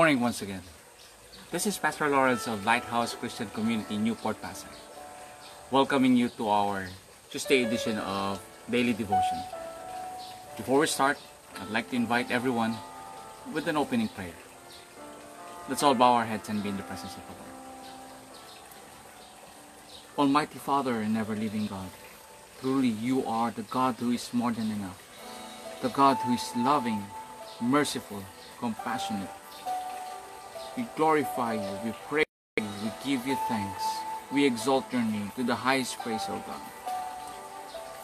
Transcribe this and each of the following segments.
morning once again. This is Pastor Lawrence of Lighthouse Christian Community, Newport Pasay, welcoming you to our Tuesday edition of Daily Devotion. Before we start, I'd like to invite everyone with an opening prayer. Let's all bow our heads and be in the presence of the Lord. Almighty Father and ever living God, truly you are the God who is more than enough, the God who is loving, merciful, compassionate. We glorify you, we praise you, we give you thanks, we exalt your name to the highest praise, O God.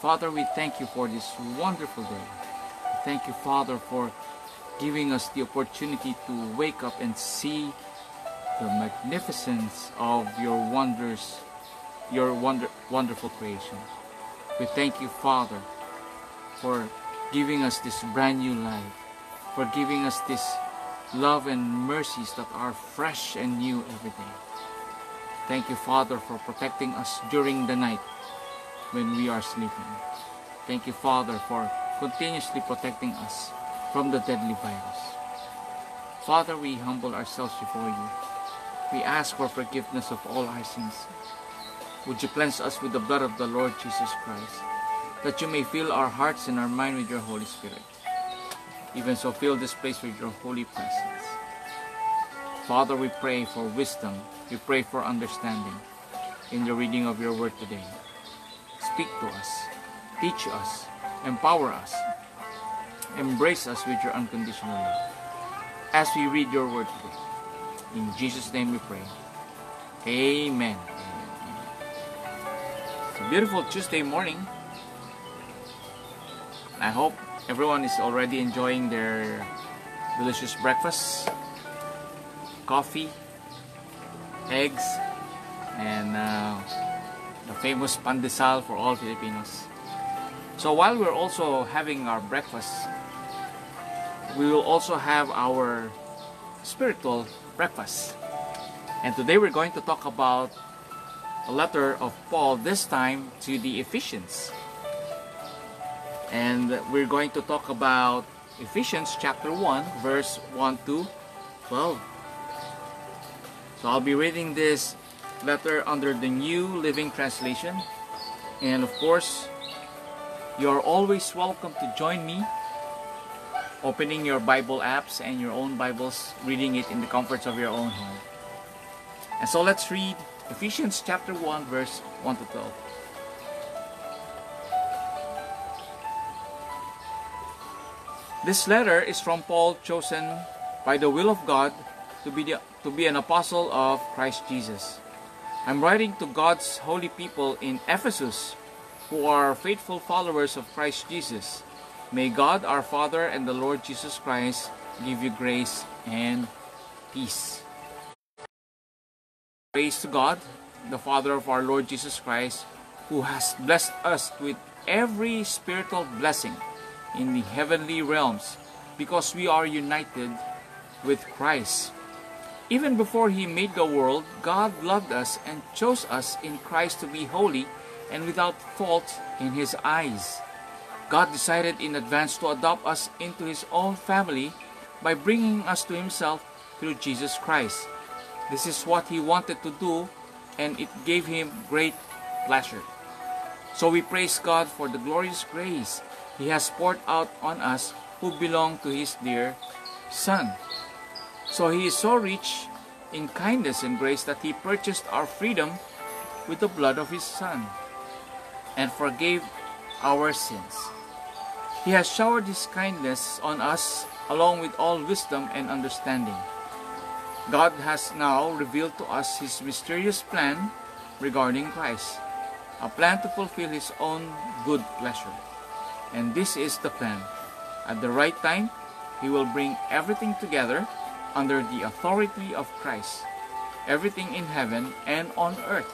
Father, we thank you for this wonderful day. Thank you, Father, for giving us the opportunity to wake up and see the magnificence of your wonders, your wonder, wonderful creation. We thank you, Father, for giving us this brand new life, for giving us this love and mercies that are fresh and new every day. Thank you, Father, for protecting us during the night when we are sleeping. Thank you, Father, for continuously protecting us from the deadly virus. Father, we humble ourselves before you. We ask for forgiveness of all our sins. Would you cleanse us with the blood of the Lord Jesus Christ, that you may fill our hearts and our mind with your Holy Spirit. Even so, fill this place with your holy presence. Father, we pray for wisdom. We pray for understanding in the reading of your word today. Speak to us, teach us, empower us, embrace us with your unconditional love as we read your word today. In Jesus' name we pray. Amen. It's a beautiful Tuesday morning. I hope everyone is already enjoying their delicious breakfast, coffee, eggs, and uh, the famous pandesal for all Filipinos. So while we're also having our breakfast, we will also have our spiritual breakfast. And today we're going to talk about a letter of Paul, this time to the Ephesians. And we're going to talk about Ephesians chapter 1, verse 1 to 12. So I'll be reading this letter under the New Living Translation. And of course, you're always welcome to join me opening your Bible apps and your own Bibles, reading it in the comforts of your own home. And so let's read Ephesians chapter 1, verse 1 to 12. This letter is from Paul, chosen by the will of God to be, the, to be an apostle of Christ Jesus. I'm writing to God's holy people in Ephesus who are faithful followers of Christ Jesus. May God our Father and the Lord Jesus Christ give you grace and peace. Praise to God, the Father of our Lord Jesus Christ, who has blessed us with every spiritual blessing in the heavenly realms because we are united with Christ. Even before He made the world, God loved us and chose us in Christ to be holy and without fault in His eyes. God decided in advance to adopt us into His own family by bringing us to Himself through Jesus Christ. This is what He wanted to do, and it gave Him great pleasure. So we praise God for the glorious grace He has poured out on us who belong to His dear Son. So He is so rich in kindness and grace that He purchased our freedom with the blood of His Son and forgave our sins. He has showered His kindness on us along with all wisdom and understanding. God has now revealed to us His mysterious plan regarding Christ, a plan to fulfill His own good pleasure. And this is the plan. At the right time, He will bring everything together under the authority of Christ, everything in heaven and on earth.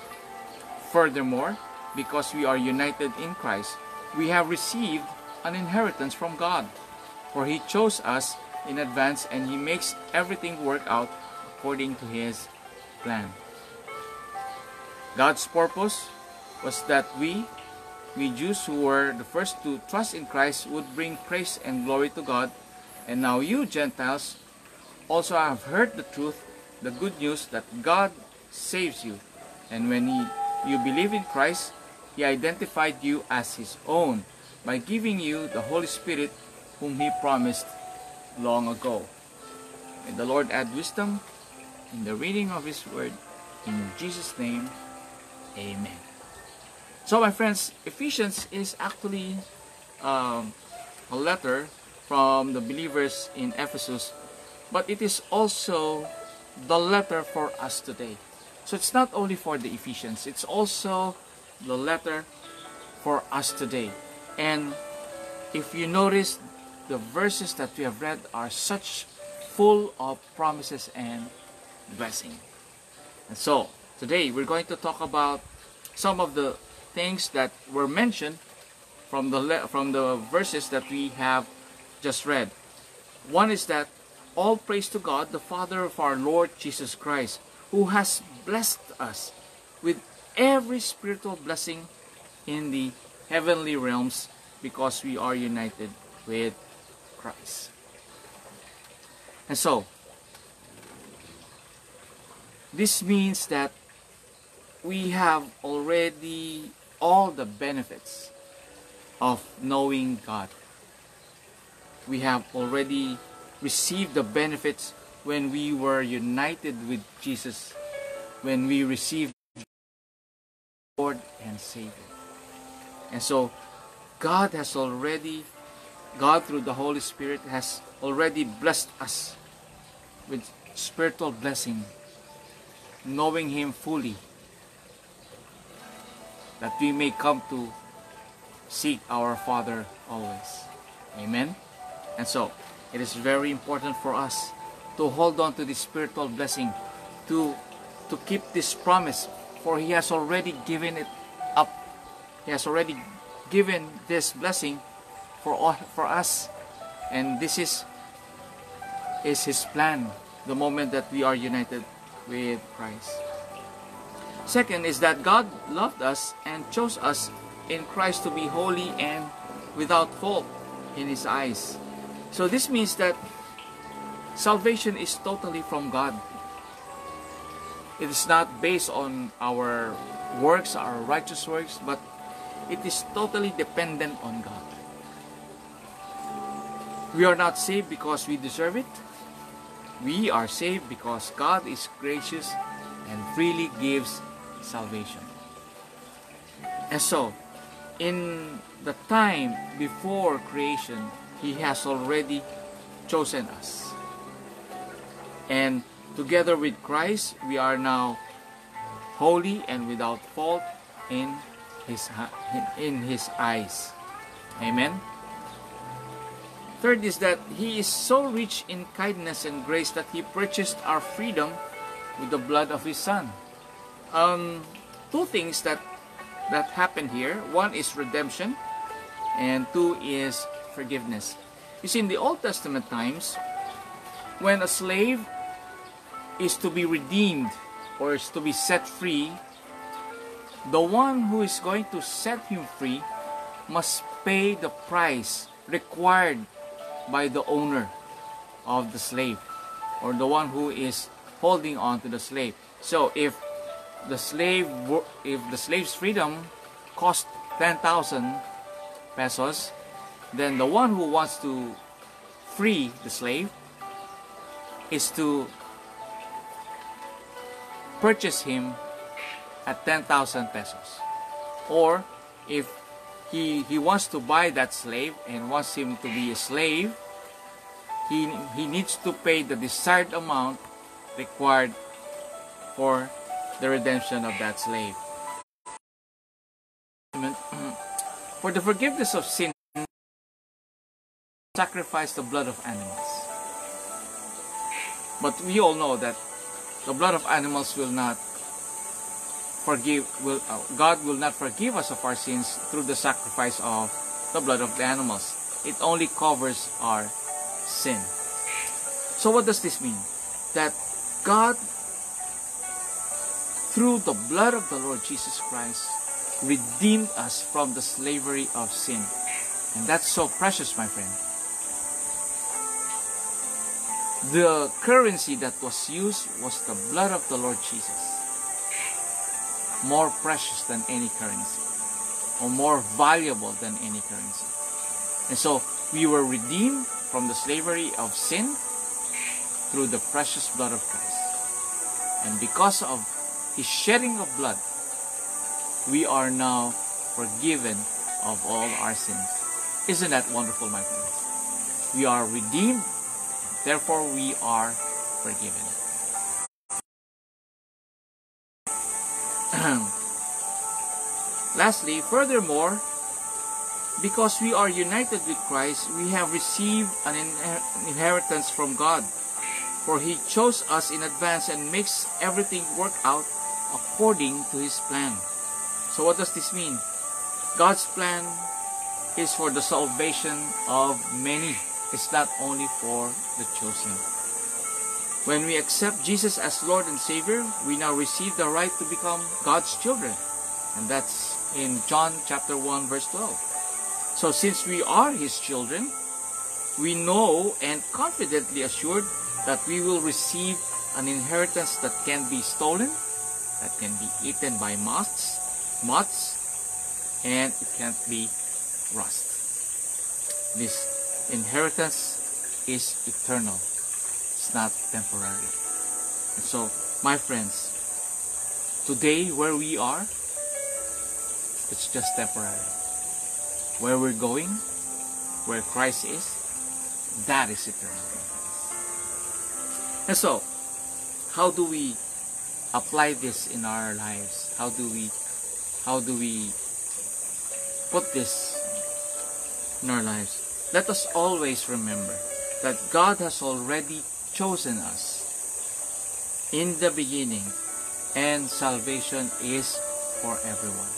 Furthermore, because we are united in Christ, we have received an inheritance from God. For He chose us in advance and He makes everything work out according to His plan. God's purpose was that we, we Jews who were the first to trust in Christ, would bring praise and glory to God. And now you, Gentiles, also have heard the truth, the good news that God saves you. And when he, you believe in Christ, He identified you as His own by giving you the Holy Spirit whom He promised long ago. May the Lord add wisdom in the reading of His Word. In Jesus' name, Amen. So, my friends, Ephesians is actually um, a letter from the believers in Ephesus, but it is also the letter for us today. So, it's not only for the Ephesians, it's also the letter for us today. And if you notice, the verses that we have read are such full of promises and blessing. And so, today we're going to talk about some of the things that were mentioned from the from the verses that we have just read. One is that all praise to God, the Father of our Lord Jesus Christ, who has blessed us with every spiritual blessing in the heavenly realms because we are united with Christ. And so, this means that we have already all the benefits of knowing God. We have already received the benefits when we were united with Jesus, when we received Lord and Savior. And so, God has already, God through the Holy Spirit has already blessed us with spiritual blessing, knowing Him fully, that we may come to seek our Father always. Amen? And so, it is very important for us to hold on to this spiritual blessing, to, to keep this promise, for He has already given it up. He has already given this blessing for, all, for us. And this is, is His plan the moment that we are united with Christ. Second is that God loved us and chose us in Christ to be holy and without fault in His eyes. So this means that salvation is totally from God. It is not based on our works, our righteous works, but it is totally dependent on God. We are not saved because we deserve it. We are saved because God is gracious and freely gives salvation. And so, in the time before creation, He has already chosen us. And together with Christ, we are now holy and without fault in His, in His eyes. Amen. Third is that He is so rich in kindness and grace that He purchased our freedom with the blood of His Son. Um, two things that that happen here. One is redemption, and two is forgiveness. You see, in the Old Testament times, when a slave is to be redeemed or is to be set free, the one who is going to set him free must pay the price required by the owner of the slave or the one who is holding on to the slave. So if the slave if the slave's freedom cost 10,000 pesos, then the one who wants to free the slave is to purchase him at 10,000 pesos. Or if he, he wants to buy that slave and wants him to be a slave, he, he needs to pay the desired amount required for the redemption of that slave. For the forgiveness of sin, sacrifice the blood of animals. But we all know that the blood of animals will not forgive will uh, God will not forgive us of our sins through the sacrifice of the blood of the animals. It only covers our sin. So what does this mean? That God through the blood of the Lord Jesus Christ redeemed us from the slavery of sin. And that's so precious, my friend. The currency that was used was the blood of the Lord Jesus. More precious than any currency, or more valuable than any currency. And so we were redeemed from the slavery of sin through the precious blood of Christ. And because of his shedding of blood, we are now forgiven of all our sins. Isn't that wonderful, my friends? We are redeemed, therefore we are forgiven. Lastly, furthermore, because we are united with Christ, we have received an inheritance from God. For He chose us in advance and makes everything work out according to His plan. So what does this mean? God's plan is for the salvation of many. It's not only for the chosen. When we accept Jesus as Lord and Savior, we now receive the right to become God's children. And that's in John chapter 1 verse 12. So since we are His children, we know and confidently assured that we will receive an inheritance that can be stolen, that can be eaten by moths, moths, and it can't be rust. This inheritance is eternal. It's not temporary. And so, my friends, today where we are, it's just temporary. Where we're going, where Christ is, that is eternal. And so, how do we apply this in our lives? How do we how do we put this in our lives? Let us always remember that God has already chosen us in the beginning and salvation is for everyone.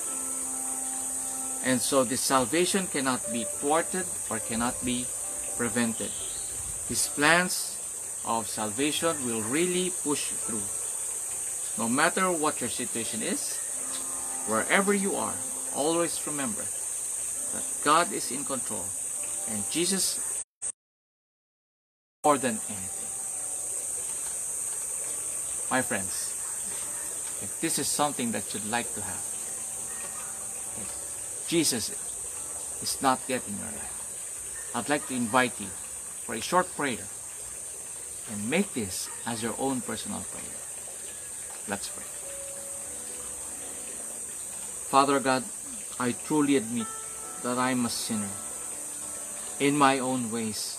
And so this salvation cannot be thwarted or cannot be prevented. His plans of salvation will really push through. No matter what your situation is, Wherever you are, always remember that God is in control and Jesus more than anything. My friends, if this is something that you'd like to have, Jesus is not yet in your life, I'd like to invite you for a short prayer and make this as your own personal prayer. Let's pray. Father God, I truly admit that I'm a sinner. In my own ways,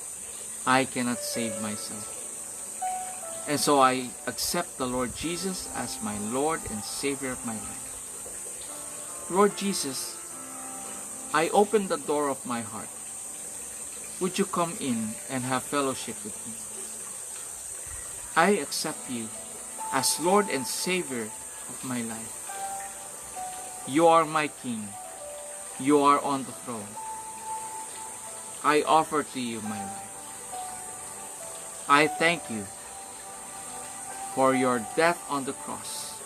I cannot save myself. And so I accept the Lord Jesus as my Lord and Savior of my life. Lord Jesus, I open the door of my heart. Would you come in and have fellowship with me? I accept you as Lord and Savior of my life. You are my King. You are on the throne. I offer to you my life. I thank you for your death on the cross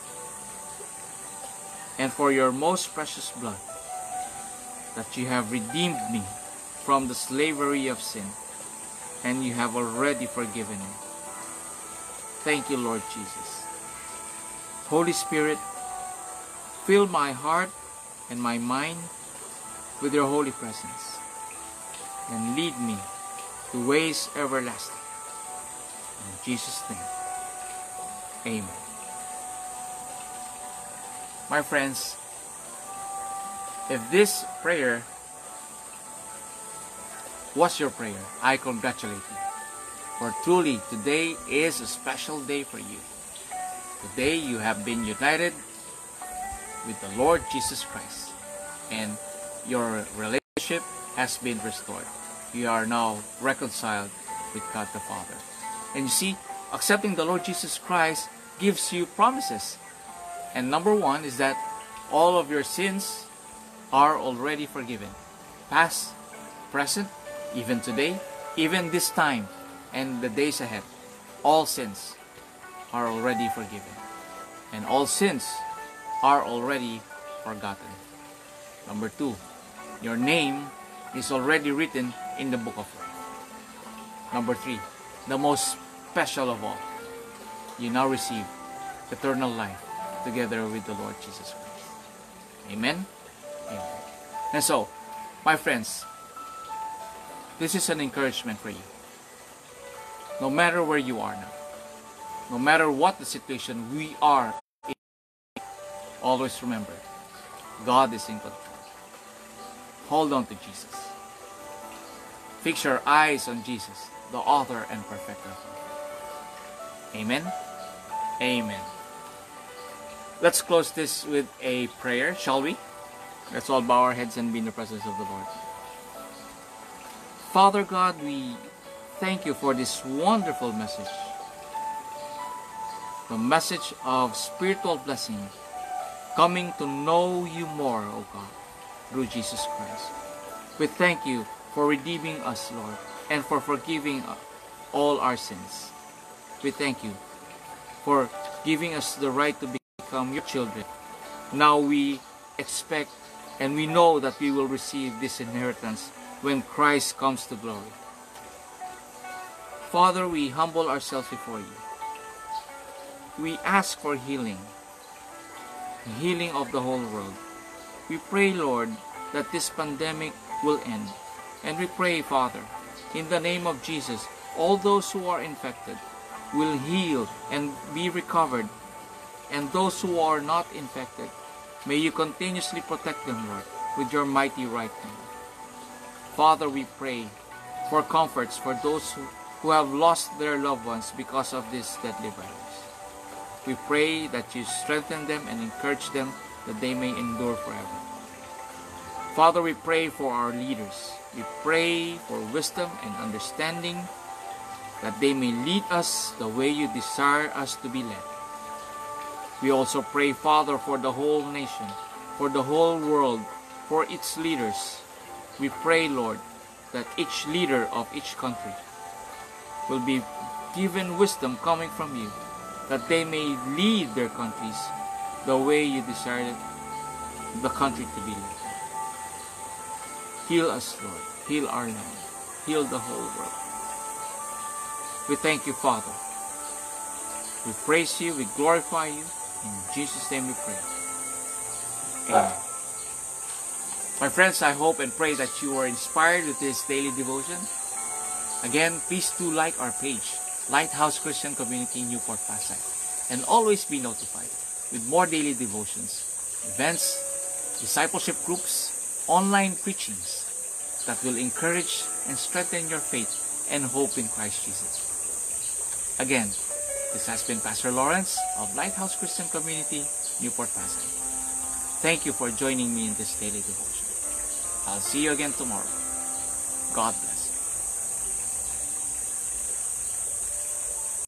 and for your most precious blood that you have redeemed me from the slavery of sin and you have already forgiven me. Thank you, Lord Jesus. Holy Spirit, Fill my heart and my mind with your holy presence and lead me to ways everlasting. In Jesus' name, Amen. My friends, if this prayer was your prayer, I congratulate you. For truly, today is a special day for you. Today you have been united with the Lord Jesus Christ and your relationship has been restored. You are now reconciled with God the Father. And you see, accepting the Lord Jesus Christ gives you promises. And number one is that all of your sins are already forgiven. Past, present, even today, even this time, and the days ahead. All sins are already forgiven. And all sins are already forgotten. Number two, your name is already written in the book of life. Number three, the most special of all, you now receive eternal life together with the Lord Jesus Christ. Amen? Amen. And so, my friends, this is an encouragement for you. No matter where you are now, no matter what the situation we are in, always remember, God is in control. Hold on to Jesus. Fix your eyes on Jesus, the author and perfecter. Amen. Amen. Let's close this with a prayer, shall we? Let's all bow our heads and be in the presence of the Lord. Father God, we thank you for this wonderful message. The message of spiritual blessing, coming to know you more, O God, through Jesus Christ. We thank you for redeeming us, Lord, and for forgiving all our sins. We thank you for giving us the right to become your children. Now we expect and we know that we will receive this inheritance when Christ comes to glory. Father, we humble ourselves before you. We ask for healing, healing of the whole world. We pray, Lord, that this pandemic will end. And we pray, Father, in the name of Jesus, all those who are infected will heal and be recovered and those who are not infected, may you continuously protect them, Lord, with your mighty right hand. Father, we pray for comforts for those who, who have lost their loved ones because of this deadly virus. We pray that you strengthen them and encourage them that they may endure forever. Father, we pray for our leaders. We pray for wisdom and understanding that they may lead us the way you desire us to be led. We also pray, Father, for the whole nation, for the whole world, for its leaders. We pray, Lord, that each leader of each country will be given wisdom coming from you, that they may lead their countries the way you desire the country to be led. Heal us, Lord. Heal our land. Heal the whole world. We thank you, Father. We praise you. We glorify you. In Jesus' name we pray. Amen. My friends, I hope and pray that you are inspired with this daily devotion. Again, please do like our page, Lighthouse Christian Community Newport Pasay, and always be notified with more daily devotions, events, discipleship groups, online preachings that will encourage and strengthen your faith and hope in Christ Jesus. Again, this has been Pastor Lawrence of Lighthouse Christian Community, Newport Pasay. Thank you for joining me in this daily devotion. I'll see you again tomorrow. God bless.